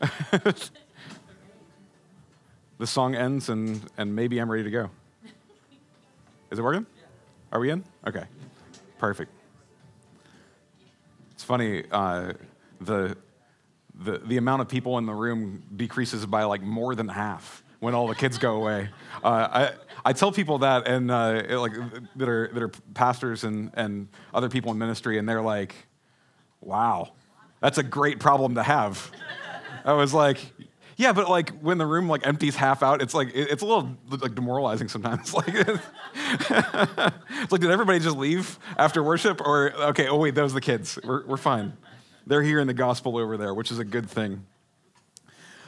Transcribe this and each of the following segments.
the song ends and, and maybe I'm ready to go. Is it working? Are we in? Okay, perfect. It's funny, uh, the, the, the amount of people in the room decreases by like more than half when all the kids go away. Uh, I, I tell people that and uh, like that are, that are pastors and, and other people in ministry, and they're like, wow, that's a great problem to have. I was like, yeah, but like when the room like empties half out, it's like it's a little like demoralizing sometimes. like it's like did everybody just leave after worship or okay? Oh wait, those are the kids. We're we're fine. They're here in the gospel over there, which is a good thing.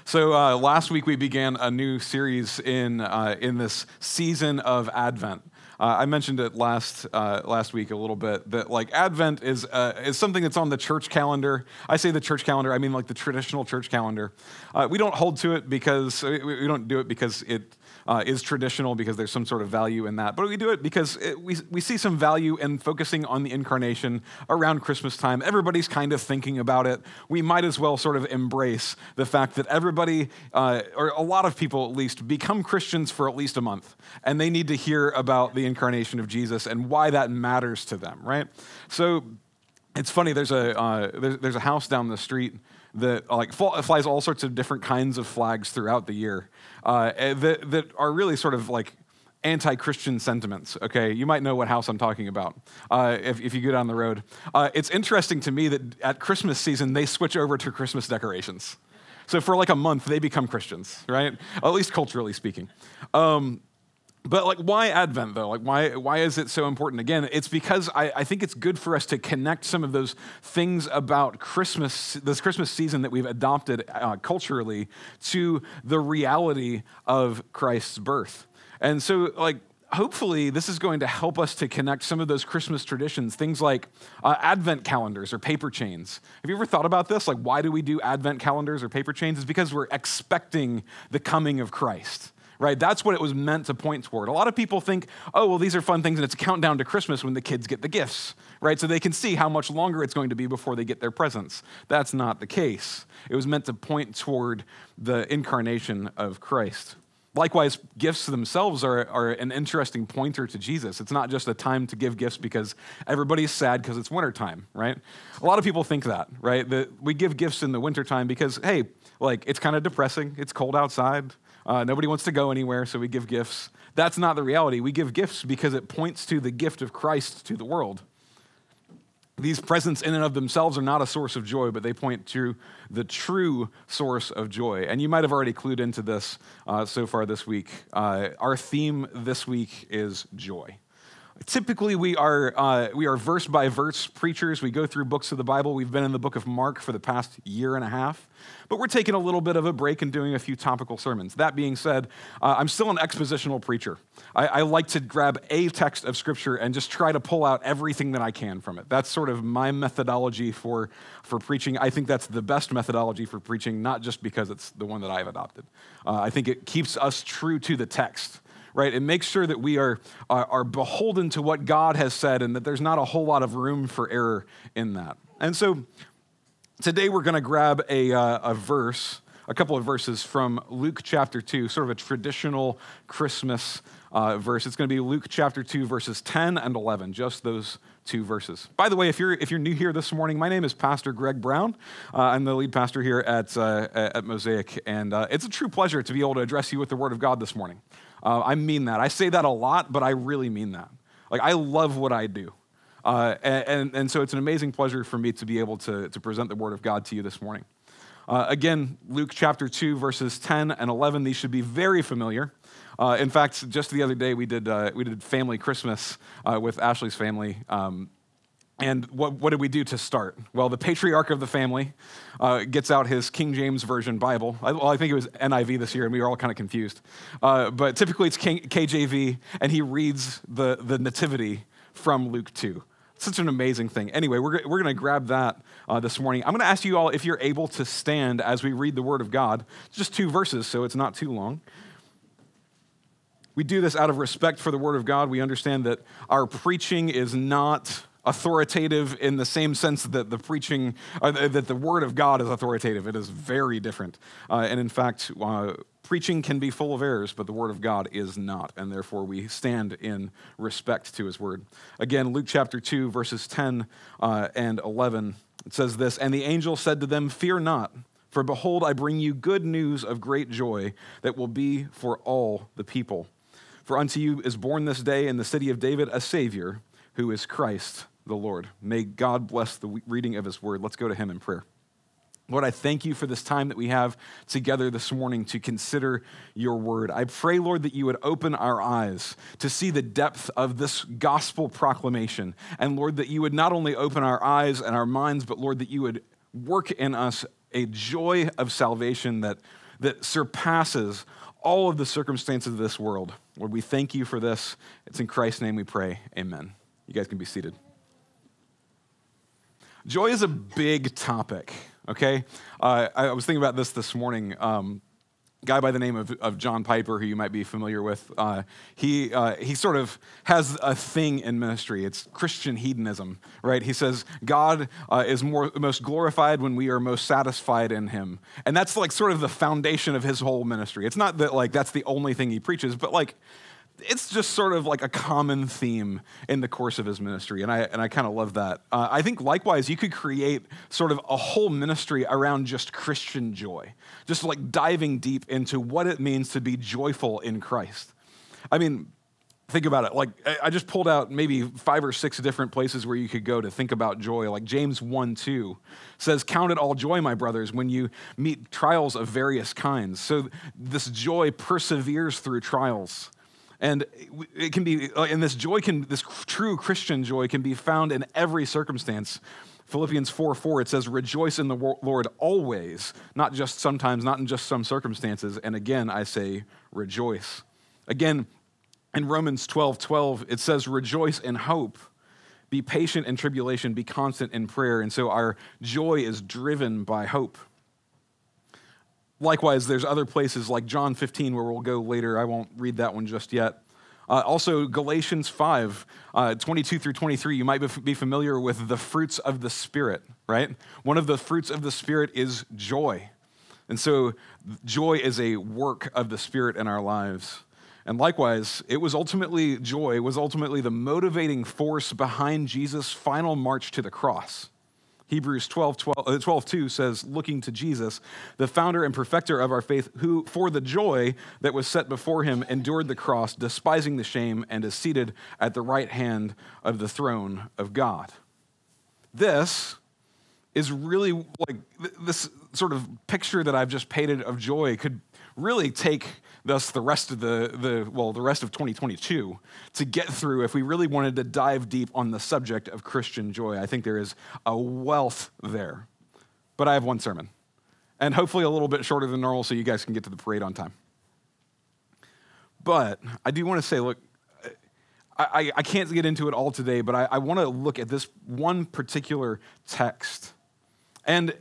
So uh, last week we began a new series in uh, in this season of Advent. Uh, I mentioned it last uh, last week a little bit that like Advent is uh, is something that's on the church calendar. I say the church calendar, I mean like the traditional church calendar. Uh, we don't hold to it because we, we don't do it because it uh, is traditional because there's some sort of value in that. But we do it because it, we, we see some value in focusing on the incarnation around Christmas time. Everybody's kind of thinking about it. We might as well sort of embrace the fact that everybody, uh, or a lot of people at least, become Christians for at least a month. And they need to hear about the incarnation of Jesus and why that matters to them, right? So it's funny, there's a, uh, there's, there's a house down the street that like flies all sorts of different kinds of flags throughout the year uh, eh, that, that are really sort of like anti-christian sentiments okay? You might know what house i'm talking about uh, if, if you go down the road. Uh, it's interesting to me that at christmas season they switch over to christmas decorations. So for like a month they become christians right? At least culturally speaking. Um, but like, why Advent though? Like, why why is it so important? Again, it's because I, I think it's good for us to connect some of those things about Christmas, this Christmas season that we've adopted uh, culturally, to the reality of Christ's birth. And so, like, hopefully this is going to help us to connect some of those christmas traditions things like uh, advent calendars or paper chains have you ever thought about this like why do we do advent calendars or paper chains Is because we're expecting the coming of christ right? That's what it was meant to point toward. A lot of people think, oh, well, these are fun things, and it's a countdown to Christmas when the kids get the gifts, right? So they can see how much longer it's going to be before they get their presents. That's not the case. It was meant to point toward the incarnation of Christ. Likewise, gifts themselves are, are an interesting pointer to Jesus. It's not just a time to give gifts because everybody's sad because it's wintertime, right? A lot of people think that, right? That we give gifts in the wintertime because, hey, like it's kind of depressing, it's cold outside, uh, nobody wants to go anywhere, so we give gifts. That's not the reality. We give gifts because it points to the gift of Christ to the world. These presents, in and of themselves, are not a source of joy, but they point to the true source of joy. And you might have already clued into this uh, so far this week. Uh, our theme this week is joy. Typically, we are, uh, we are verse by verse preachers. We go through books of the Bible. We've been in the book of Mark for the past year and a half, but we're taking a little bit of a break and doing a few topical sermons. That being said, uh, I'm still an expositional preacher. I, I, like to grab a text of Scripture and just try to pull out everything that I can from it. That's sort of my methodology for, for preaching. I think that's the best methodology for preaching, not just because it's the one that I've adopted. Uh, I think it keeps us true to the text right? It makes sure that we are, are, are beholden to what God has said and that there's not a whole lot of room for error in that. And so today we're going to grab a, uh, a verse, a couple of verses from Luke chapter 2, sort of a traditional Christmas uh, verse. It's going to be Luke chapter 2, verses 10 and 11, just those two verses. By the way, if you're, if you're new here this morning, my name is Pastor Greg Brown. Uh, I'm the lead pastor here at, uh, at Mosaic, and uh, it's a true pleasure to be able to address you with the Word of God this morning. Uh, I mean that. I say that a lot, but I really mean that. Like, I love what I do. Uh, and, and, so it's an amazing pleasure for me to be able to, to present the Word of God to you this morning. Uh, again, Luke chapter 2, verses 10 and 11, these should be very familiar. Uh, in fact, just the other day, we did, uh, we did family Christmas uh, with Ashley's family. Um, and what, what did we do to start? Well, the patriarch of the family uh, gets out his King James Version Bible. I, well, I think it was NIV this year, and we were all kind of confused. Uh, but typically it's King, KJV, and he reads the, the Nativity from Luke 2. Such an amazing thing. Anyway, we're, we're going to grab that uh, this morning. I'm going to ask you all if you're able to stand as we read the Word of God. Just two verses, so it's not too long. We do this out of respect for the Word of God. We understand that our preaching is not authoritative in the same sense that the preaching, uh, that the word of God is authoritative. It is very different. Uh, and in fact, uh, preaching can be full of errors, but the word of God is not. And therefore, we stand in respect to his word. Again, Luke chapter 2, verses 10 uh, and 11, it says this And the angel said to them, Fear not. For behold, I bring you good news of great joy that will be for all the people. For unto you is born this day in the city of David a Savior, who is Christ the Lord. May God bless the reading of his word. Let's go to him in prayer. Lord, I thank you for this time that we have together this morning to consider your word. I pray, Lord, that you would open our eyes to see the depth of this gospel proclamation. And Lord, that you would not only open our eyes and our minds, but Lord, that you would work in us a joy of salvation that, that surpasses all of the circumstances of this world. Lord, we thank you for this. It's in Christ's name we pray. Amen. You guys can be seated. Joy is a big topic, okay? Uh, I was thinking about this this morning. Um, guy by the name of, of John Piper, who you might be familiar with, uh, he, uh, he sort of has a thing in ministry. It's Christian hedonism, right? He says God uh, is more, most glorified when we are most satisfied in him. And that's like sort of the foundation of his whole ministry. It's not that like that's the only thing he preaches, but like it's just sort of like a common theme in the course of his ministry, and I, and I kind of love that. Uh, I think likewise, you could create sort of a whole ministry around just Christian joy, just like diving deep into what it means to be joyful in Christ. I mean, think about it. Like, I just pulled out maybe five or six different places where you could go to think about joy. Like, James 1 2 says, Count it all joy, my brothers, when you meet trials of various kinds. So, this joy perseveres through trials. And it can be, uh, and this joy can, this true Christian joy can be found in every circumstance. Philippians 4 4, it says, Rejoice in the Lord always, not just sometimes, not in just some circumstances. And again, I say, rejoice. Again, in Romans 12 12, it says, Rejoice in hope. Be patient in tribulation, be constant in prayer. And so our joy is driven by hope. Likewise, there's other places like John 15 where we'll go later. I won't read that one just yet. Uh, also, Galatians 5, uh, 22 through 23, you might be familiar with the fruits of the Spirit, right? One of the fruits of the Spirit is joy. And so, joy is a work of the Spirit in our lives. And likewise, it was ultimately, joy was ultimately the motivating force behind Jesus' final march to the cross. Hebrews 12, 12, uh, 12 2 says, looking to Jesus, the founder and perfecter of our faith, who for the joy that was set before him endured the cross, despising the shame, and is seated at the right hand of the throne of God. This is really like this sort of picture that I've just painted of joy could really take thus the rest of the, the well the rest of 2022 to get through if we really wanted to dive deep on the subject of christian joy. I think there is a wealth there. But i have one sermon and hopefully a little bit shorter than normal so you guys can get to the parade on time. But i do want to say look I, I, can't get into it all today, but I, I want to look at this one particular text. And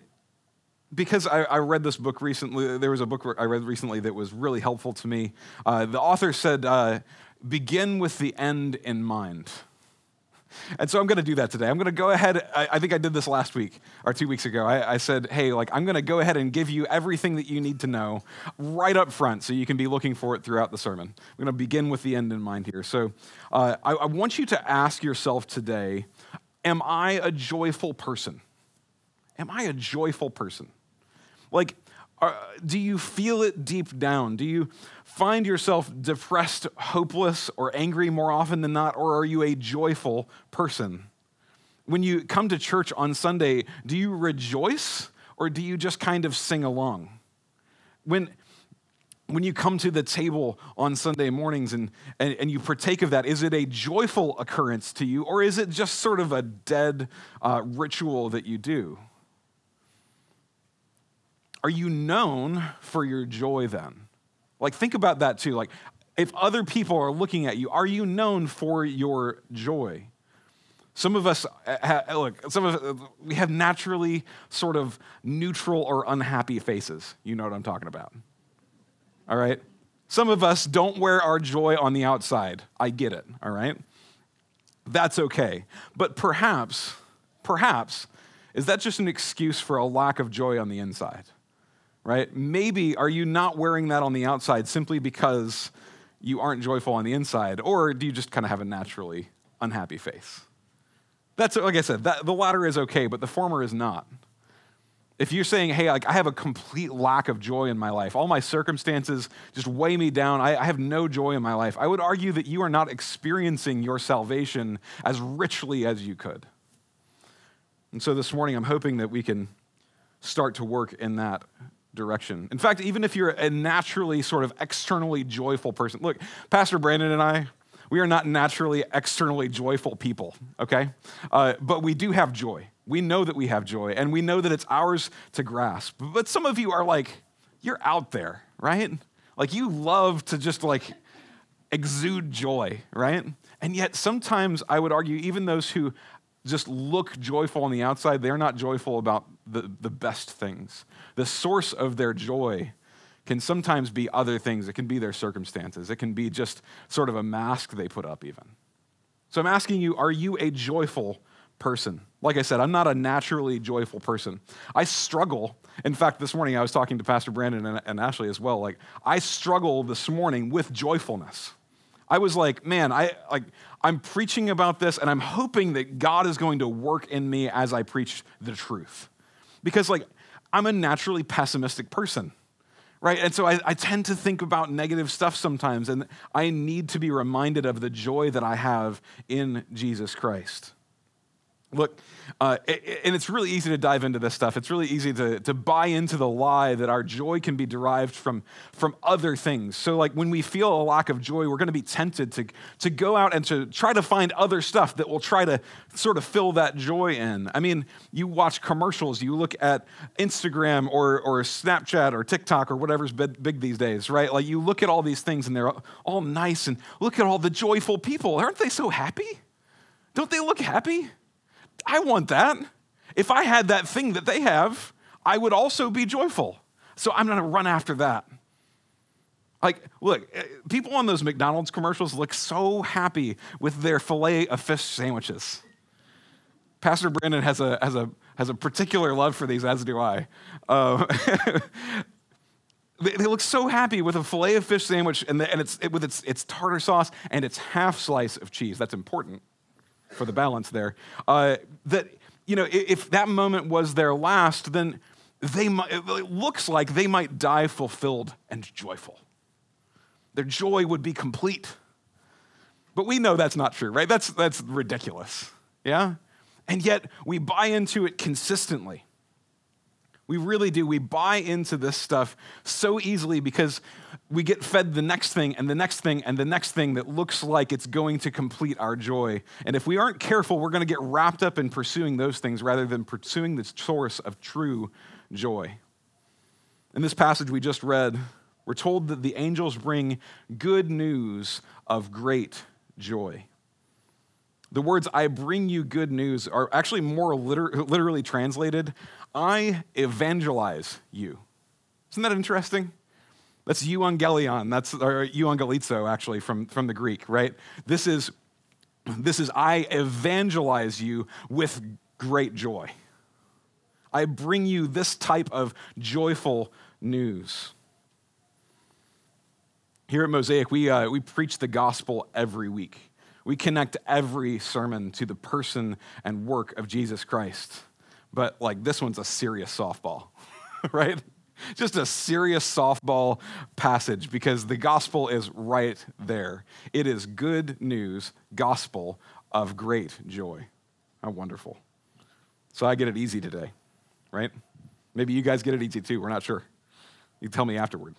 because I, I, read this book recently, there was a book I read recently that was really helpful to me. Uh, the author said, uh, begin with the end in mind. And so I'm going to do that today. I'm going to go ahead. I, I, think I did this last week or two weeks ago. I, I said, hey, like, I'm going to go ahead and give you everything that you need to know right up front so you can be looking for it throughout the sermon. I'm going to begin with the end in mind here. So uh, I, I want you to ask yourself today Am I a joyful person? Am I a joyful person? Like, are, do you feel it deep down? Do you find yourself depressed, hopeless, or angry more often than not? Or are you a joyful person? When you come to church on Sunday, do you rejoice or do you just kind of sing along? When, when you come to the table on Sunday mornings and, and, and, you partake of that, is it a joyful occurrence to you, or is it just sort of a dead uh, ritual that you do? Are you known for your joy then? Like, think about that too. Like, if other people are looking at you, are you known for your joy? Some of us, uh, look, some of us, we have naturally sort of neutral or unhappy faces. You know what I'm talking about. All right? Some of us don't wear our joy on the outside. I get it, all right? That's okay. But perhaps, perhaps, is that just an excuse for a lack of joy on the inside? Right? Maybe are you not wearing that on the outside simply because you aren't joyful on the inside, or do you just kind of have a naturally unhappy face? That's like I said, that, the latter is okay, but the former is not. If you're saying, hey, like I have a complete lack of joy in my life, all my circumstances just weigh me down, I, I have no joy in my life, I would argue that you are not experiencing your salvation as richly as you could. And so this morning, I'm hoping that we can start to work in that direction. In fact, even if you're a naturally sort of externally joyful person, look, Pastor Brandon and I, we are not naturally externally joyful people, okay? Uh, but we do have joy. We know that we have joy, and we know that it's ours to grasp. But some of you are like, you're out there, right? Like you love to just like exude joy, right? And yet sometimes I would argue, even those who just look joyful on the outside, they're not joyful about the, the best things. The source of their joy can sometimes be other things. It can be their circumstances. It can be just sort of a mask they put up, even. So I'm asking you, are you a joyful person? Like I said, I'm not a naturally joyful person. I struggle. In fact, this morning I was talking to Pastor Brandon and, and Ashley as well. Like, I struggle this morning with joyfulness. I was like, man, I like I'm preaching about this and I'm hoping that God is going to work in me as I preach the truth. Because like I'm a naturally pessimistic person right? And so I, I, tend to think about negative stuff sometimes, and I need to be reminded of the joy that I have in Jesus Christ. Look, uh, and it's really easy to dive into this stuff. It's really easy to, to buy into the lie that our joy can be derived from, from other things. So, like when we feel a lack of joy, we're going to be tempted to, to go out and to try to find other stuff that will try to sort of fill that joy in. I mean, you watch commercials, you look at Instagram or, or Snapchat or TikTok or whatever's big these days, right? Like you look at all these things and they're all nice, and look at all the joyful people. Aren't they so happy? Don't they look happy? I want that. If I had that thing that they have, I would also be joyful. So I'm going to run after that. Like, look, eh, people on those McDonald's commercials look so happy with their filet of fish sandwiches. Pastor Brandon has a, has a, has a particular love for these, as do I. Uh, they, they, look so happy with a filet of fish sandwich and, the, and it's, it, with its, its tartar sauce and its half slice of cheese. That's important for the balance there. Uh, that, you know, if that moment was their last, then they might, it looks like they might die fulfilled and joyful. Their joy would be complete. But we know that's not true, right? That's, that's ridiculous. Yeah? And yet we buy into it consistently. We really do. We buy into this stuff so easily because we get fed the next thing and the next thing and the next thing that looks like it's going to complete our joy. And if we aren't careful, we're going to get wrapped up in pursuing those things rather than pursuing the source of true joy. In this passage we just read, we're told that the angels bring good news of great joy. The words, I bring you good news, are actually more liter- literally translated, I evangelize you. Isn't that interesting? That's euangelion. That's or euangelizo, actually, from, from the Greek, right? This is, this is I evangelize you with great joy. I bring you this type of joyful news. Here at Mosaic, we, uh, we preach the gospel every week. We connect every sermon to the person and work of Jesus Christ but like this one's a serious softball, right? Just a serious softball passage because the gospel is right there. It is good news, gospel of great joy. How wonderful. So I get it easy today, right? Maybe you guys get it easy too. We're not sure. You tell me afterward.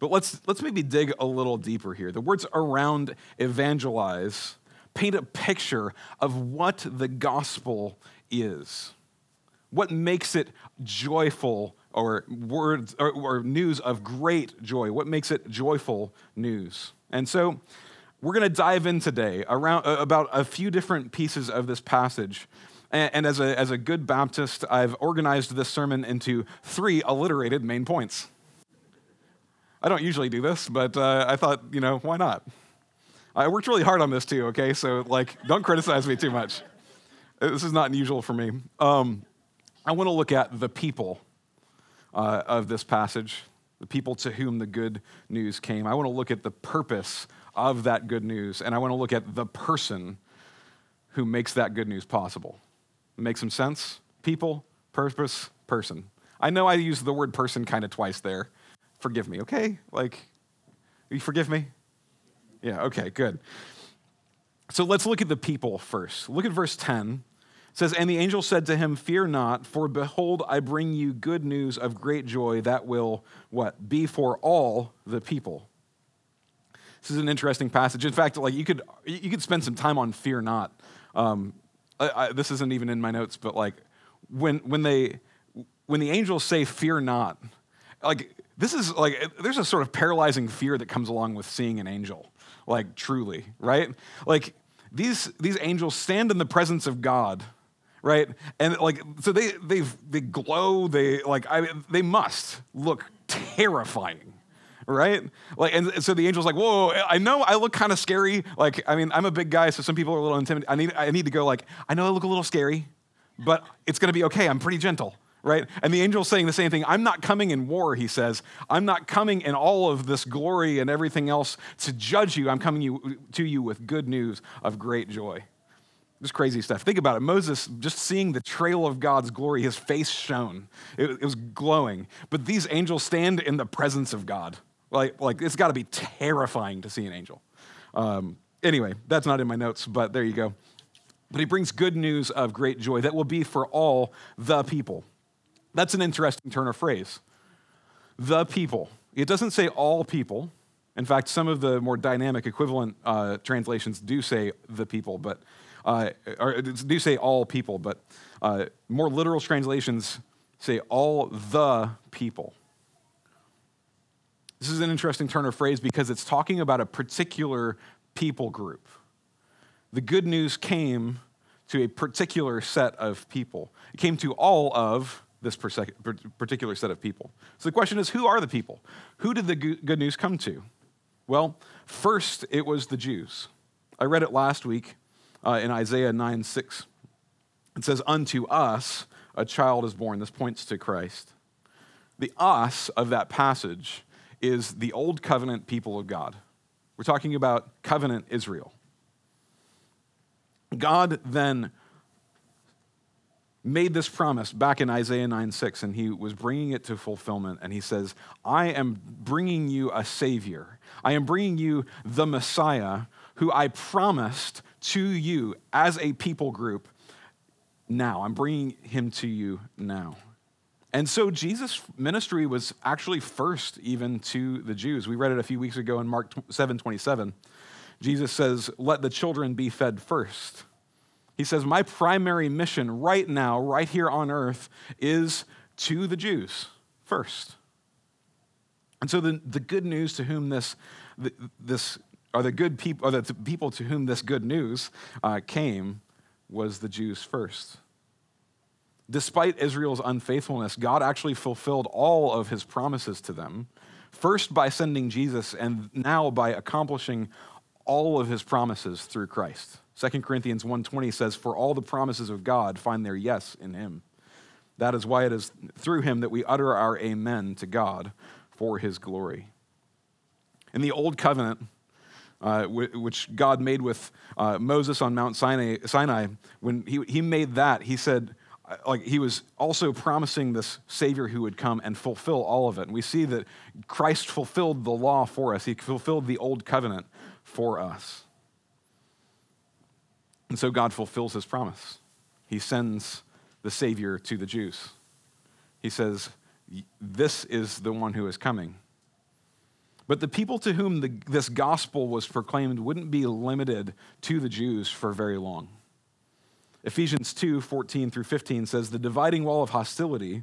But let's, let's maybe dig a little deeper here. The words around evangelize paint a picture of what the gospel is, what makes it joyful or words or, or news of great joy, what makes it joyful news. And so we're going to dive in today around uh, about a few different pieces of this passage. And, and as, a, as a good Baptist, I've organized this sermon into three alliterated main points. I don't usually do this, but uh, I thought, you know, why not? I worked really hard on this too, okay? So, like, don't criticize me too much. This is not unusual for me. Um, I want to look at the people uh, of this passage, the people to whom the good news came. I want to look at the purpose of that good news, and I want to look at the person who makes that good news possible. Make some sense? People, purpose, person. I know I used the word person kind of twice there forgive me, okay? Like, you forgive me? Yeah, okay, good. So let's look at the people first. Look at verse 10. Says, And the angel said to him, Fear not, for behold, I bring you good news of great joy that will, what? Be for all the people. This is an interesting passage. In fact, like you could you could spend some time on fear not. Um, I, I, this isn't even in my notes, but like when when they when the angels say fear not, like this is like, there's a sort of paralyzing fear that comes along with seeing an angel, like truly, right? Like these, these angels stand in the presence of God, right? And like, so they, they, they glow, they like, I, they must look terrifying, right? Like, and so the angel's like, whoa, I know I look kind of scary. Like, I mean, I'm a big guy, so some people are a little intimidated. I need, I need to go like, I know I look a little scary, but it's to be okay. I'm pretty gentle right? And the angel's saying the same thing. I'm not coming in war, he says. I'm not coming in all of this glory and everything else to judge you. I'm coming you, to you with good news of great joy. Just crazy stuff. Think about it. Moses, just seeing the trail of God's glory, his face shone. It, it was glowing. But these angels stand in the presence of God. Like, like it's got to be terrifying to see an angel. Um, anyway, that's not in my notes, but there you go. But he brings good news of great joy that will be for all the people. That's an interesting turn of phrase. The people. It doesn't say all people. In fact, some of the more dynamic equivalent uh, translations do say the people, but uh, or do say all people, but uh, more literal translations say all the people. This is an interesting turn of phrase because it's talking about a particular people group. The good news came to a particular set of people. It came to all of this particular set of people. So the question is who are the people? Who did the good news come to? Well, first it was the Jews. I read it last week uh, in Isaiah 9 6. It says, Unto us a child is born. This points to Christ. The us of that passage is the old covenant people of God. We're talking about covenant Israel. God then made this promise back in Isaiah 9 6, and he was bringing it to fulfillment. And he says, I am bringing you a Savior. I am bringing you the Messiah who I promised to you as a people group now. I'm bringing him to you now. And so Jesus' ministry was actually first even to the Jews. We read it a few weeks ago in Mark 7 27. Jesus says, Let the children be fed first. He says, My primary mission right now, right here on earth, is to the Jews first. And so the, the good news to whom this, this are the good people, or the people to whom this good news uh, came was the Jews first. Despite Israel's unfaithfulness, God actually fulfilled all of his promises to them, first by sending Jesus, and now by accomplishing all of his promises through Christ. 2 Corinthians 1:20 says for all the promises of God find their yes in him. That is why it is through him that we utter our amen to God for his glory. In the old covenant uh, which God made with uh, Moses on Mount Sinai, Sinai, when he, he made that, he said, uh, like he was also promising this Savior who would come and fulfill all of it. And we see that Christ fulfilled the law for us, He fulfilled the old covenant for us. And so God fulfills his promise. He sends the Savior to the Jews. he says, This is the one who is coming. But the people to whom the, this gospel was proclaimed wouldn't be limited to the Jews for very long. Ephesians 2 14 through 15 says, The dividing wall of hostility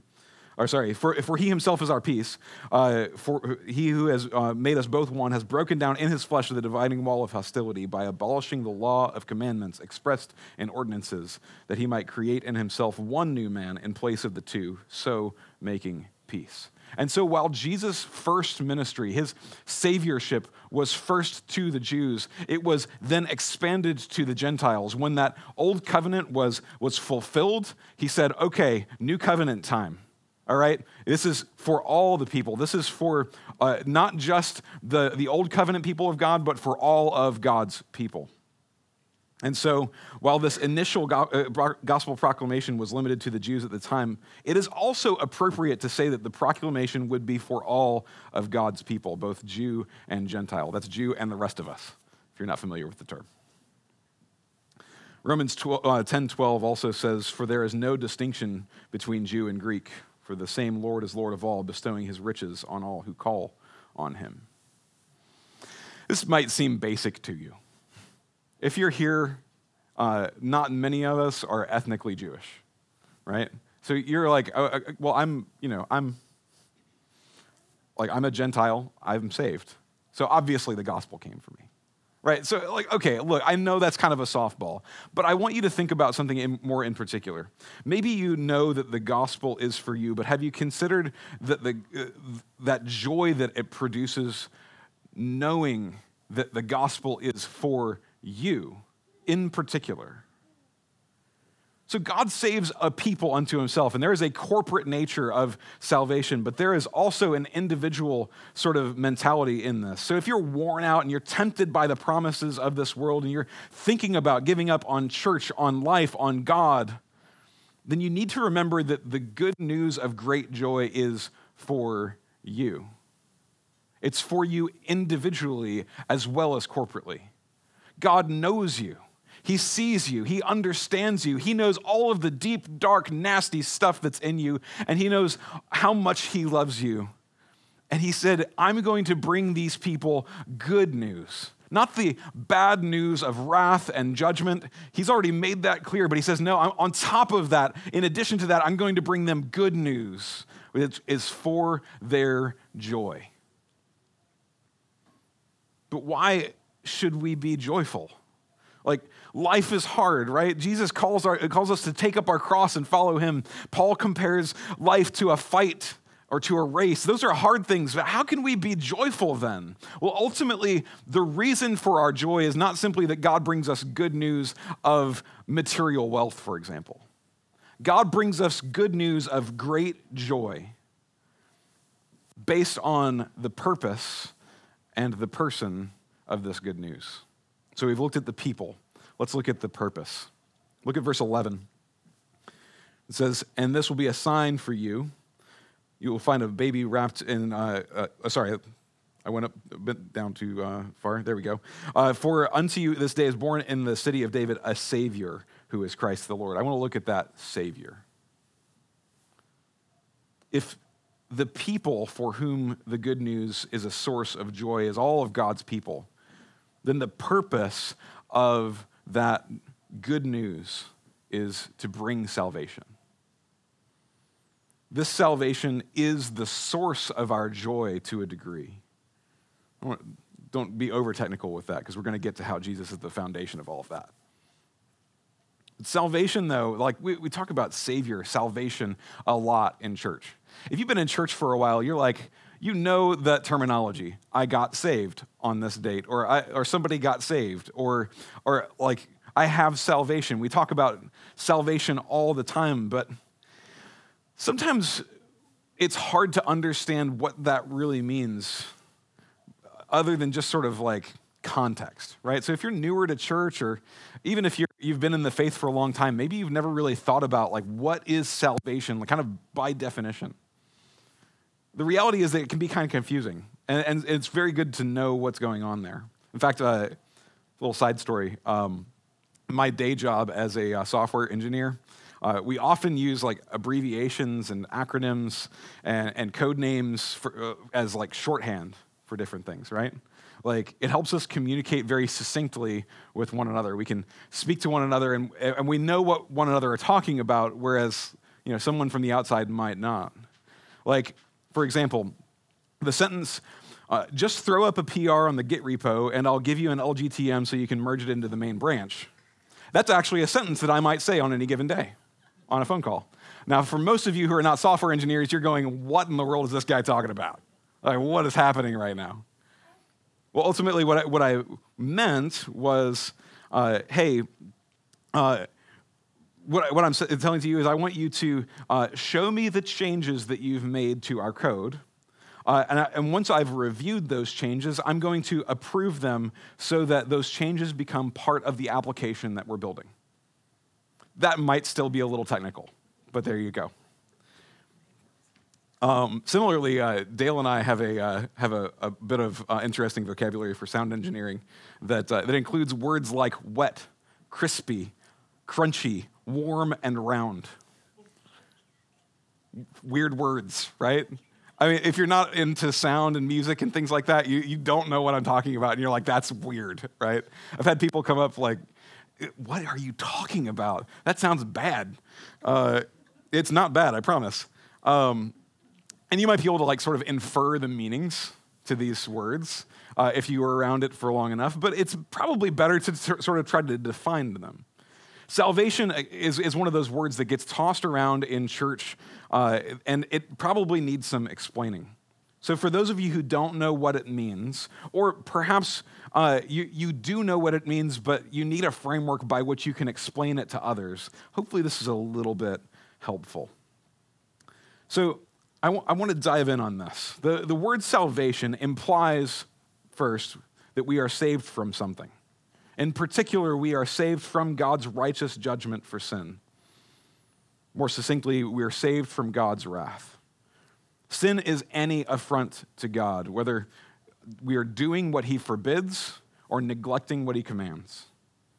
or sorry, for, for he himself is our peace. Uh, for he who has uh, made us both one has broken down in his flesh the dividing wall of hostility by abolishing the law of commandments expressed in ordinances, that he might create in himself one new man in place of the two, so making peace. And so while Jesus' first ministry, his saviorship, was first to the Jews, it was then expanded to the Gentiles. When that old covenant was, was fulfilled, he said, okay, new covenant time all right? This is for all the people. This is for uh, not just the, the old covenant people of God, but for all of God's people. And so, while this initial uh, gospel proclamation was limited to the Jews at the time, it is also appropriate to say that the proclamation would be for all of God's people, both Jew and Gentile. That's Jew and the rest of us, if you're not familiar with the term. Romans 12, uh, 10 12 also says, For there is no distinction between Jew and Greek for the same Lord is Lord of all, bestowing his riches on all who call on him. This might seem basic to you. If you're here, uh, not many of us are ethnically Jewish, right? So you're like, oh, well, I'm, you know, I'm like, I'm a Gentile, I'm saved. So obviously the gospel came for me right? So, like, okay, look, I know that's kind of a softball, but I want you to think about something in, more in particular. Maybe you know that the gospel is for you, but have you considered that, the, uh, that joy that it produces knowing that the gospel is for you in particular? So God saves a people unto himself, and there is a corporate nature of salvation, but there is also an individual sort of mentality in this. So if you're worn out and you're tempted by the promises of this world and you're thinking about giving up on church, on life, on God, then you need to remember that the good news of great joy is for you. It's for you individually as well as corporately. God knows you. He sees you. He understands you. He knows all of the deep, dark, nasty stuff that's in you, and He knows how much He loves you. And He said, I'm going to bring these people good news. Not the bad news of wrath and judgment. He's already made that clear, but he says, No, on top of that, in addition to that, I'm going to bring them good news. It is for their joy. But why should we be joyful? Like, life is hard, right? Jesus calls, our, calls us to take up our cross and follow him. Paul compares life to a fight or to a race. Those are hard things, but how can we be joyful then? Well, ultimately, the reason for our joy is not simply that God brings us good news of material wealth, for example. God brings us good news of great joy based on the purpose and the person of this good news. So we've looked at the people. Let's look at the purpose. Look at verse 11. It says, And this will be a sign for you. You will find a baby wrapped in, uh, uh, uh sorry, I went up a bit down too uh, far. There we go. Uh, for unto you this day is born in the city of David a Savior who is Christ the Lord. I want to look at that Savior. If the people for whom the good news is a source of joy is all of God's people, then the purpose of that good news is to bring salvation. This salvation is the source of our joy to a degree. Don't be over technical with that because we're going to get to how Jesus is the foundation of all of that. Salvation, though, like we, we talk about Savior, salvation a lot in church. If you've been in church for a while, you're like, you know that terminology. I got saved on this date, or, I, or somebody got saved, or, or like I have salvation. We talk about salvation all the time, but sometimes it's hard to understand what that really means other than just sort of like context, right? So if you're newer to church or even if you're, you've been in the faith for a long time, maybe you've never really thought about like what is salvation, like kind of by definition. The reality is that it can be kind of confusing, and, and it's very good to know what's going on there. In fact, uh, a little side story. Um, my day job as a uh, software engineer, Uh, we often use like abbreviations and acronyms and, and code names for, uh, as like shorthand for different things, right? Like it helps us communicate very succinctly with one another. We can speak to one another and, and we know what one another are talking about, whereas you know, someone from the outside might not. Like, for example, the sentence, uh, just throw up a PR on the Git repo and I'll give you an LGTM so you can merge it into the main branch. That's actually a sentence that I might say on any given day on a phone call. Now, for most of you who are not software engineers, you're going, what in the world is this guy talking about? Like, what is happening right now? Well, ultimately, what I, what I meant was uh, hey, uh, what, what, I'm telling to you is I want you to uh, show me the changes that you've made to our code. Uh, and, I, and, once I've reviewed those changes, I'm going to approve them so that those changes become part of the application that we're building. That might still be a little technical, but there you go. Um, similarly, uh, Dale and I have a, uh, have a, a bit of uh, interesting vocabulary for sound engineering that, uh, that includes words like wet, crispy, crunchy, warm, and round. Weird words, right? I mean, if you're not into sound and music and things like that, you, you don't know what I'm talking about, and you're like, that's weird, right? I've had people come up like, what are you talking about? That sounds bad. Uh, it's not bad, I promise. Um, and you might be able to like sort of infer the meanings to these words uh, if you were around it for long enough, but it's probably better to t- sort of try to define them. Salvation is, is one of those words that gets tossed around in church, uh, and it probably needs some explaining. So, for those of you who don't know what it means, or perhaps uh, you, you do know what it means, but you need a framework by which you can explain it to others, hopefully, this is a little bit helpful. So, I, w- I want to dive in on this. The, the word salvation implies, first, that we are saved from something. In particular, we are saved from God's righteous judgment for sin. More succinctly, we are saved from God's wrath. Sin is any affront to God, whether we are doing what he forbids or neglecting what he commands.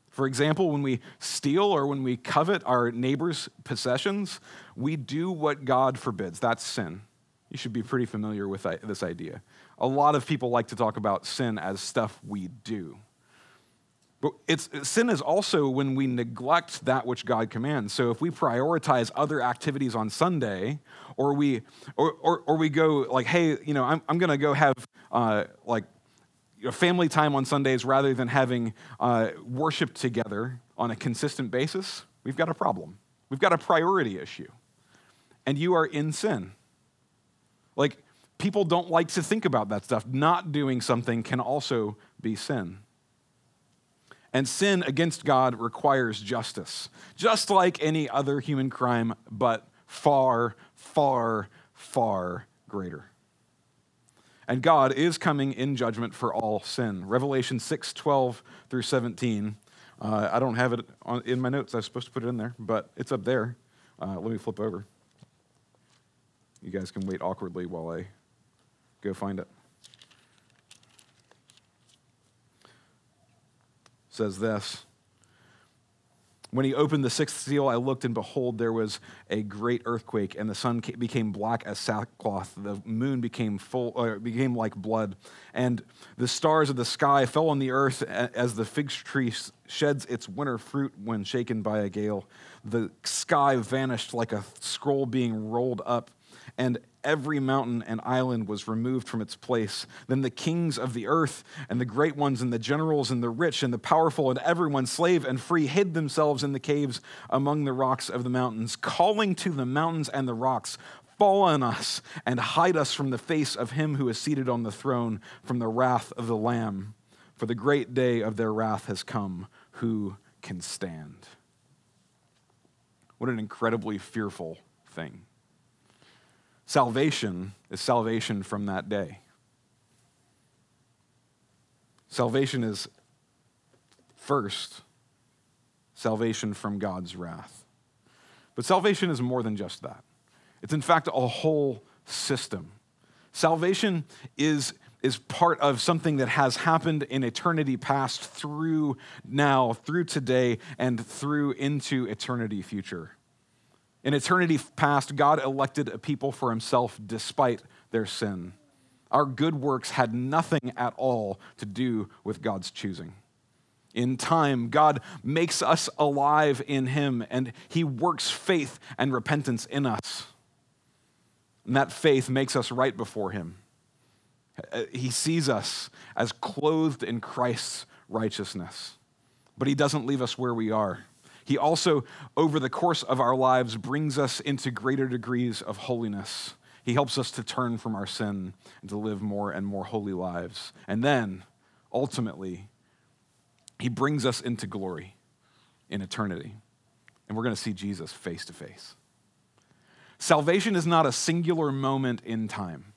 For example, when we steal or when we covet our neighbor's possessions, we do what God forbids. That's sin. You should be pretty familiar with uh, this idea. A lot of people like to talk about sin as stuff we do. But sin is also when we neglect that which God commands. So if we prioritize other activities on Sunday, or we, or, or, or we go like, hey, you know, I'm, I'm going to go have uh, like family time on Sundays rather than having uh, worship together on a consistent basis, we've got a problem. We've got a priority issue. And you are in sin. Like, people don't like to think about that stuff. Not doing something can also be sin. And sin against God requires justice, just like any other human crime, but far, far, far greater. And God is coming in judgment for all sin. Revelation 6 12 through 17. Uh, I don't have it on, in my notes. I was supposed to put it in there, but it's up there. Uh, let me flip over. You guys can wait awkwardly while I go find it. Says this When he opened the sixth seal, I looked, and behold, there was a great earthquake, and the sun became black as sackcloth. The moon became full, became like blood, and the stars of the sky fell on the earth as the fig tree sheds its winter fruit when shaken by a gale. The sky vanished like a scroll being rolled up, and every mountain and island was removed from its place. Then the kings of the earth and the great ones and the generals and the rich and the powerful and everyone, slave and free, hid themselves in the caves among the rocks of the mountains, calling to the mountains and the rocks, Fall on us and hide us from the face of him who is seated on the throne, from the wrath of the Lamb. For the great day of their wrath has come. Who can stand? What an incredibly fearful thing. Salvation is salvation from that day. Salvation is first salvation from God's wrath. But salvation is more than just that. It's, in fact, a whole system. Salvation is, is part of something that has happened in eternity past through now, through today, and through into eternity future. In eternity past, God elected a people for himself despite their sin. Our good works had nothing at all to do with God's choosing. In time, God makes us alive in Him, and He works faith and repentance in us. And that faith makes us right before Him. Uh, he sees us as clothed in Christ's righteousness, but He doesn't leave us where we are. He also, over the course of our lives, brings us into greater degrees of holiness. He helps us to turn from our sin and to live more and more holy lives. And then, ultimately, He brings us into glory in eternity. And we're going to see Jesus face to face. Salvation is not a singular moment in time.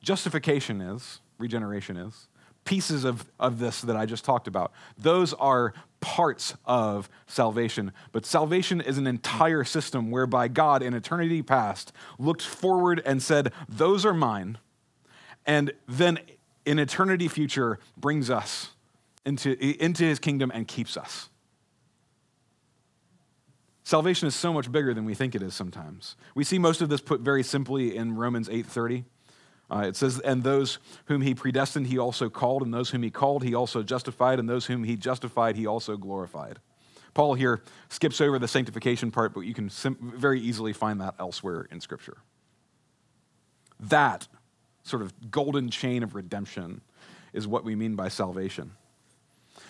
Justification is, regeneration is pieces of, of this that I just talked about. Those are parts of salvation. But salvation is an entire system whereby God, in eternity past, looked forward and said, Those are mine. And then in eternity future, brings us into, into his kingdom and keeps us. Salvation is so much bigger than we think it is sometimes. We see most of this put very simply in Romans 8:30. Uh, it says, And those whom he predestined, he also called, and those whom he called, he also justified, and those whom he justified, he also glorified. Paul here skips over the sanctification part, but you can sim- very easily find that elsewhere in Scripture. That sort of golden chain of redemption is what we mean by salvation.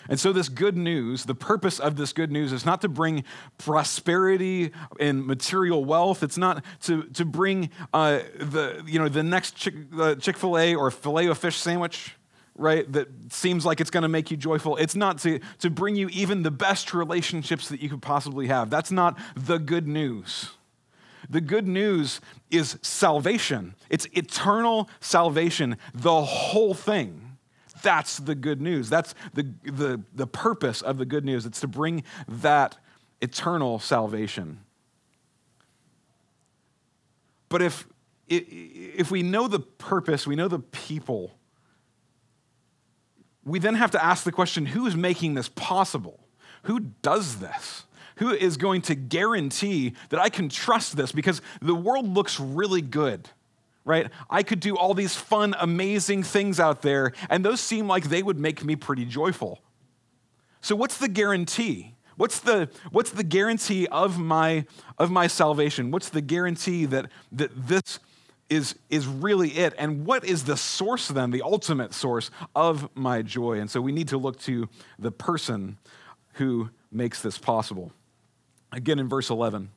And so, this good news, the purpose of this good news is not to bring prosperity and material wealth. It's not to, to bring uh, the, you know, the next Chick fil A or filet of fish sandwich, right, that seems like it's going to make you joyful. It's not to, to bring you even the best relationships that you could possibly have. That's not the good news. The good news is salvation, it's eternal salvation, the whole thing. That's the good news. That's the, the, the purpose of the good news. It's to bring that eternal salvation. But if, if we know the purpose, we know the people, we then have to ask the question who is making this possible? Who does this? Who is going to guarantee that I can trust this? Because the world looks really good right? I could do all these fun, amazing things out there, and those seem like they would make me pretty joyful. So, what's the guarantee? What's the, what's the guarantee of my, of my salvation? What's the guarantee that, that this is, is really it? And what is the source then, the ultimate source of my joy? And so we need to look to the person who makes this possible. Again, in verse 11.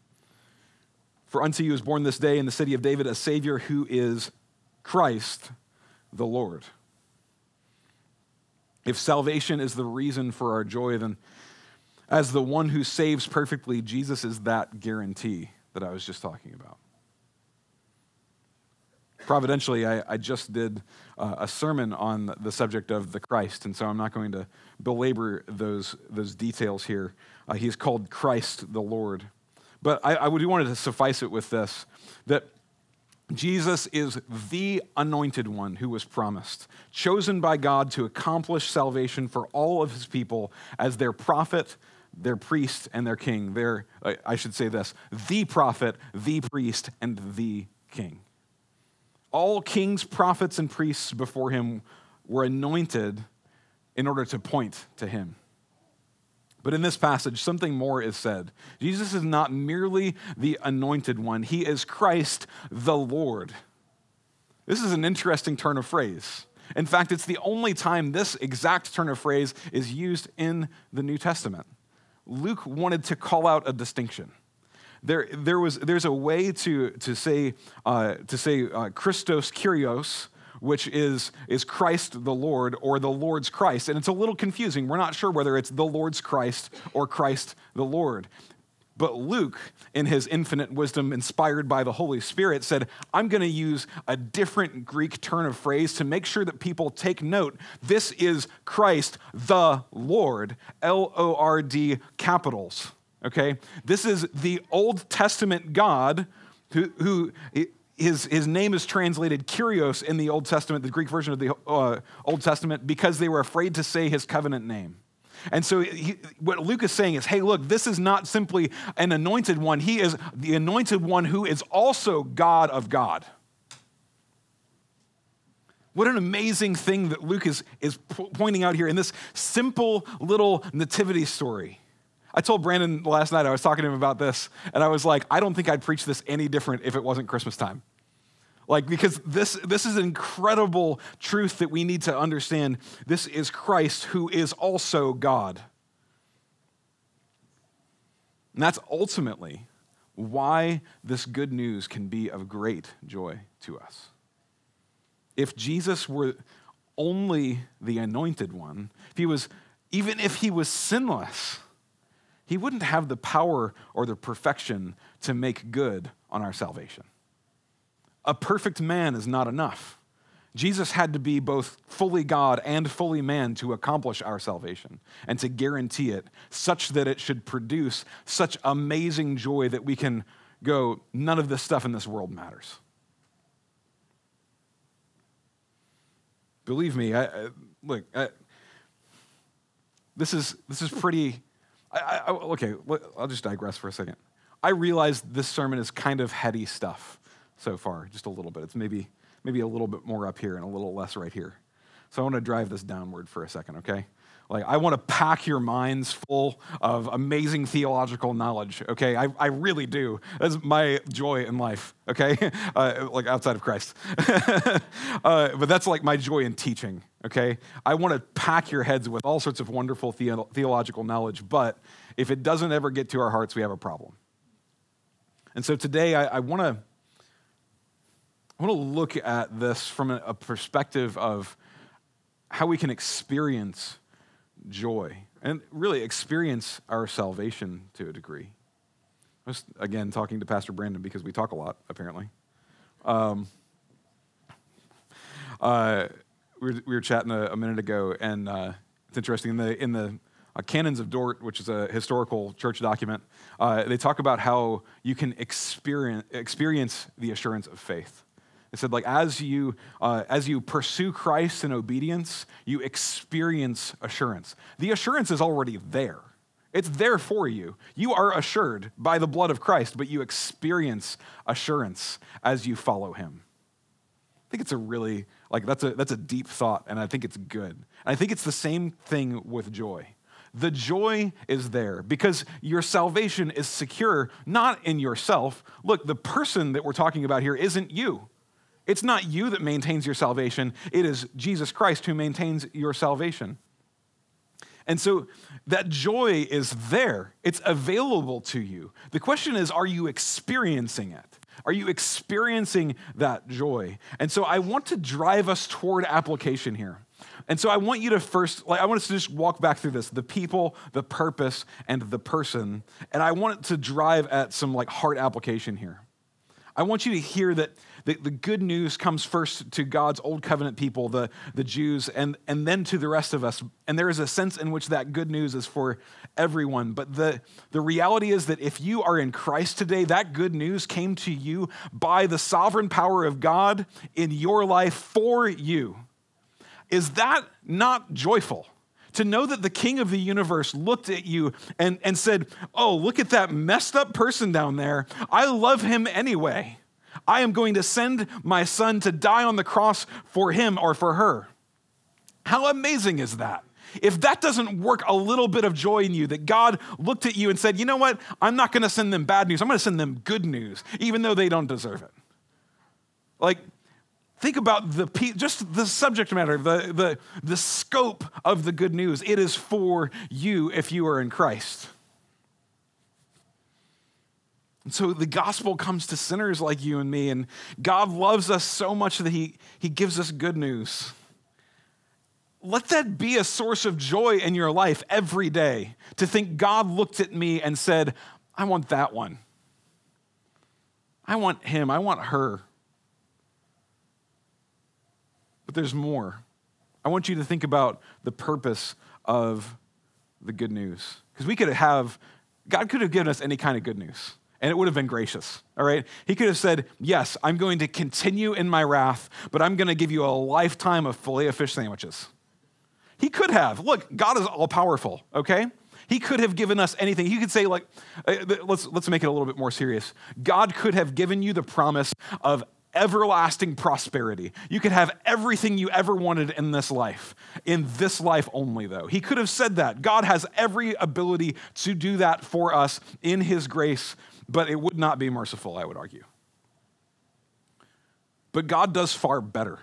For unto you is born this day in the city of David a Savior who is Christ the Lord. If salvation is the reason for our joy, then as the one who saves perfectly, Jesus is that guarantee that I was just talking about. Providentially, I, I just did uh, a sermon on the subject of the Christ, and so I'm not going to belabor those, those details here. Uh, he is called Christ the Lord. But I, I would wanted to suffice it with this that Jesus is the anointed one who was promised, chosen by God to accomplish salvation for all of his people as their prophet, their priest, and their king. Their, I should say this the prophet, the priest, and the king. All kings, prophets, and priests before him were anointed in order to point to him. But in this passage, something more is said. Jesus is not merely the anointed one, he is Christ the Lord. This is an interesting turn of phrase. In fact, it's the only time this exact turn of phrase is used in the New Testament. Luke wanted to call out a distinction. There, there was, there's a way to, to say, uh, to say uh, Christos Kyrios, which is, is Christ the Lord or the Lord's Christ. And it's a little confusing. We're not sure whether it's the Lord's Christ or Christ the Lord. But Luke, in his infinite wisdom, inspired by the Holy Spirit, said, I'm going to use a different Greek turn of phrase to make sure that people take note. This is Christ the Lord, L O R D capitals. Okay? This is the Old Testament God who, who his, his name is translated Kyrios in the Old Testament, the Greek version of the uh, Old Testament, because they were afraid to say his covenant name. And so, he, what Luke is saying is hey, look, this is not simply an anointed one, he is the anointed one who is also God of God. What an amazing thing that Luke is, is pointing out here in this simple little nativity story. I told Brandon last night, I was talking to him about this, and I was like, I don't think I'd preach this any different if it wasn't Christmas time. Like, because this, this is an incredible truth that we need to understand. This is Christ who is also God. And that's ultimately why this good news can be of great joy to us. If Jesus were only the anointed one, if he was, even if he was sinless, he wouldn't have the power or the perfection to make good on our salvation. A perfect man is not enough. Jesus had to be both fully God and fully man to accomplish our salvation and to guarantee it, such that it should produce such amazing joy that we can go, none of this stuff in this world matters. Believe me, I, I, look, I, this, is, this is pretty I, I, okay, I'll just digress for a second. I realize this sermon is kind of heady stuff so far, just a little bit. It's maybe, maybe a little bit more up here and a little less right here. So I want to drive this downward for a second, okay? Like, I want to pack your minds full of amazing theological knowledge, okay? I, I really do. That's my joy in life, okay? Uh, like, outside of Christ. uh, but that's like my joy in teaching, okay? I want to pack your heads with all sorts of wonderful the- theological knowledge, but if it doesn't ever get to our hearts, we have a problem. And so today, I, I want to. I want to look at this from a, perspective of how we can experience joy and really experience our salvation to a degree. I was, again, talking to Pastor Brandon because we talk a lot, apparently. Um, uh, we, were, we, were, chatting a, a minute ago, and uh, it's interesting. In the, in the uh, Canons of Dort, which is a historical church document, uh, they talk about how you can experience, experience the assurance of faith. It said, like, as you, uh, as you pursue Christ in obedience, you experience assurance. The assurance is already there. It's there for you. You are assured by the blood of Christ, but you experience assurance as you follow him. I think it's a really, like, that's a, that's a deep thought, and I think it's good. And I think it's the same thing with joy. The joy is there because your salvation is secure, not in yourself. Look, the person that we're talking about here isn't you. It's not you that maintains your salvation, it is Jesus Christ who maintains your salvation. And so that joy is there, it's available to you. The question is are you experiencing it? Are you experiencing that joy? And so I want to drive us toward application here. And so I want you to first, like, I want us to just walk back through this the people, the purpose, and the person. And I want it to drive at some like heart application here. I want you to hear that the, the good news comes first to God's old covenant people, the, the Jews, and, and then to the rest of us. And there is a sense in which that good news is for everyone. But the, the reality is that if you are in Christ today, that good news came to you by the sovereign power of God in your life for you. Is that not joyful? to know that the king of the universe looked at you and, and said, Oh, look at that messed up person down there. I love him anyway. I am going to send my son to die on the cross for him or for her. How amazing is that? If that doesn't work a little bit of joy in you, that God looked at you and said, you know what? I'm not going to send them bad news. I'm going to send them good news, even though they don't deserve it. Like, think about the just the subject matter, the, the, the scope of the good news. It is for you if you are in Christ. And so the gospel comes to sinners like you and me, and God loves us so much that He, he gives us good news. Let that be a source of joy in your life every day to think God looked at me and said, I want that one. I want him. I want her. But there's more. I want you to think about the purpose of the good news. Because we could have, God could have given us any kind of good news and it would have been gracious, all right? He could have said, Yes, I'm going to continue in my wrath, but I'm going to give you a lifetime of filet of fish sandwiches. He could have. Look, God is all powerful, okay? He could have given us anything. He could say, like, uh, let's, let's make it a little bit more serious. God could have given you the promise of everlasting prosperity. You could have everything you ever wanted in this life, in this life only, though. He could have said that. God has every ability to do that for us in His grace, but it would not be merciful, I would argue. But God does far better.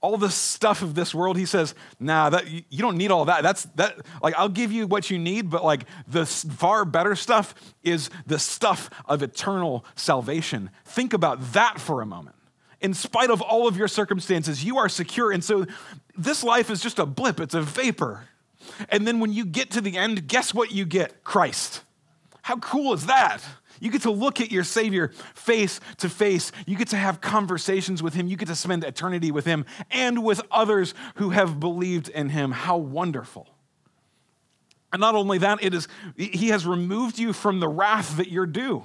All the stuff of this world he says nah that you don't need all that. That's that like i'll give you what you need but like the far better stuff is the stuff of eternal salvation. Think about that for a moment. In spite of all of your circumstances you are secure and so this life is just a blip. It's a vapor. And then when you get to the end guess what you get? Christ how cool is that you get to look at your Savior face to face. You get to have conversations with Him. You get to spend eternity with Him and with others who have believed in Him. How wonderful. And not only that, it is, He has removed you from the wrath that you're due.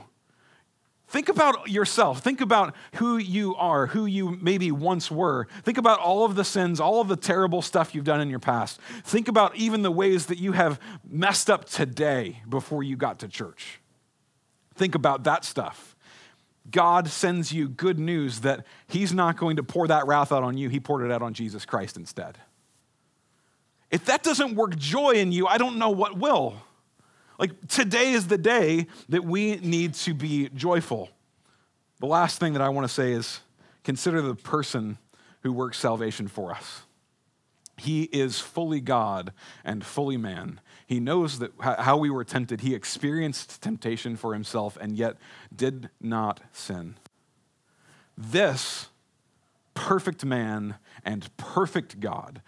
Think about yourself. Think about who you are, who you maybe once were. Think about all of the sins, all of the terrible stuff you've done in your past. Think about even the ways that you have messed up today before you got to church. Think about that stuff. God sends you good news that He's not going to pour that wrath out on you, He poured it out on Jesus Christ instead. If that doesn't work joy in you, I don't know what will. Like today is the day that we need to be joyful. The last thing that I want to say is consider the person who works salvation for us. He is fully God and fully man. He knows that how we were tempted. He experienced temptation for himself and yet did not sin. This perfect man and perfect God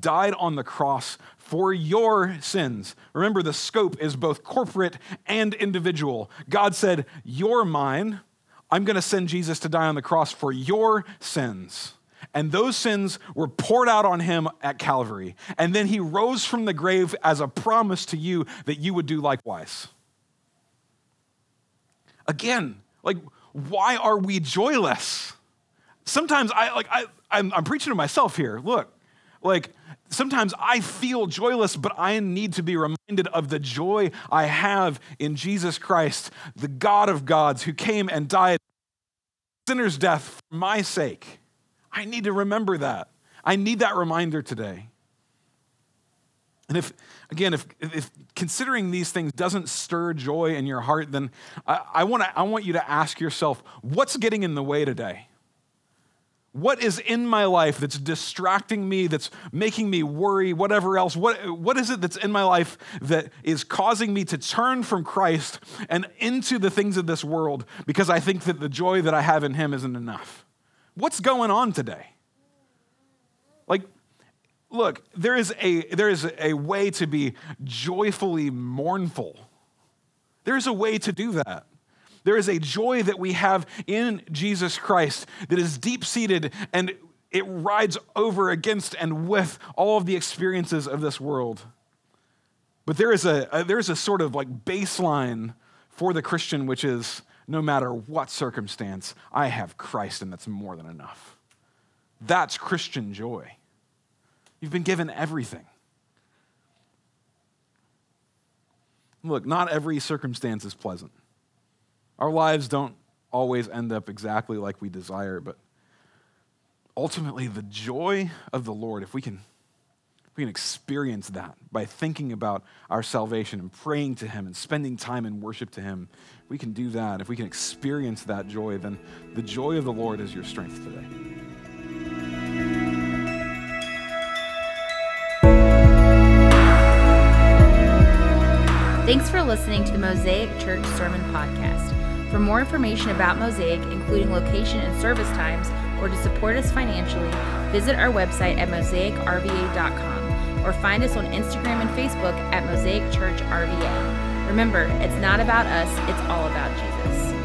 died on the cross for your sins. Remember, the scope is both corporate and individual. God said, You're mine. I'm going to send Jesus to die on the cross for your sins. And those sins were poured out on him at Calvary. And then he rose from the grave as a promise to you that you would do likewise. Again, like, why are we joyless? Sometimes I like I, I'm, I'm preaching to myself here. Look, like sometimes I feel joyless, but I need to be reminded of the joy I have in Jesus Christ, the God of gods, who came and died sinner's death for my sake. I need to remember that. I need that reminder today. And if, again, if, if considering these things doesn't stir joy in your heart, then I, I, wanna, I want you to ask yourself what's getting in the way today? What is in my life that's distracting me, that's making me worry, whatever else? What, what is it that's in my life that is causing me to turn from Christ and into the things of this world because I think that the joy that I have in Him isn't enough? What's going on today? Like, look, there is a, there is a way to be joyfully mournful. There is a way to do that. There is a joy that we have in Jesus Christ that is deep seated and it rides over against and with all of the experiences of this world. But there is a, a there is a sort of like baseline for the Christian, which is no matter what circumstance, I have Christ, and that's more than enough. That's Christian joy. You've been given everything. Look, not every circumstance is pleasant. Our lives don't always end up exactly like we desire, but ultimately, the joy of the Lord, if we can we can experience that by thinking about our salvation and praying to Him and spending time in worship to Him. We can do that. If we can experience that joy, then the joy of the Lord is your strength today. Thanks for listening to the Mosaic Church Sermon Podcast. For more information about Mosaic, including location and service times, or to support us financially, visit our website at mosaicrva.com or find us on Instagram and Facebook at Mosaic Church RVA. Remember, it's not about us, it's all about Jesus.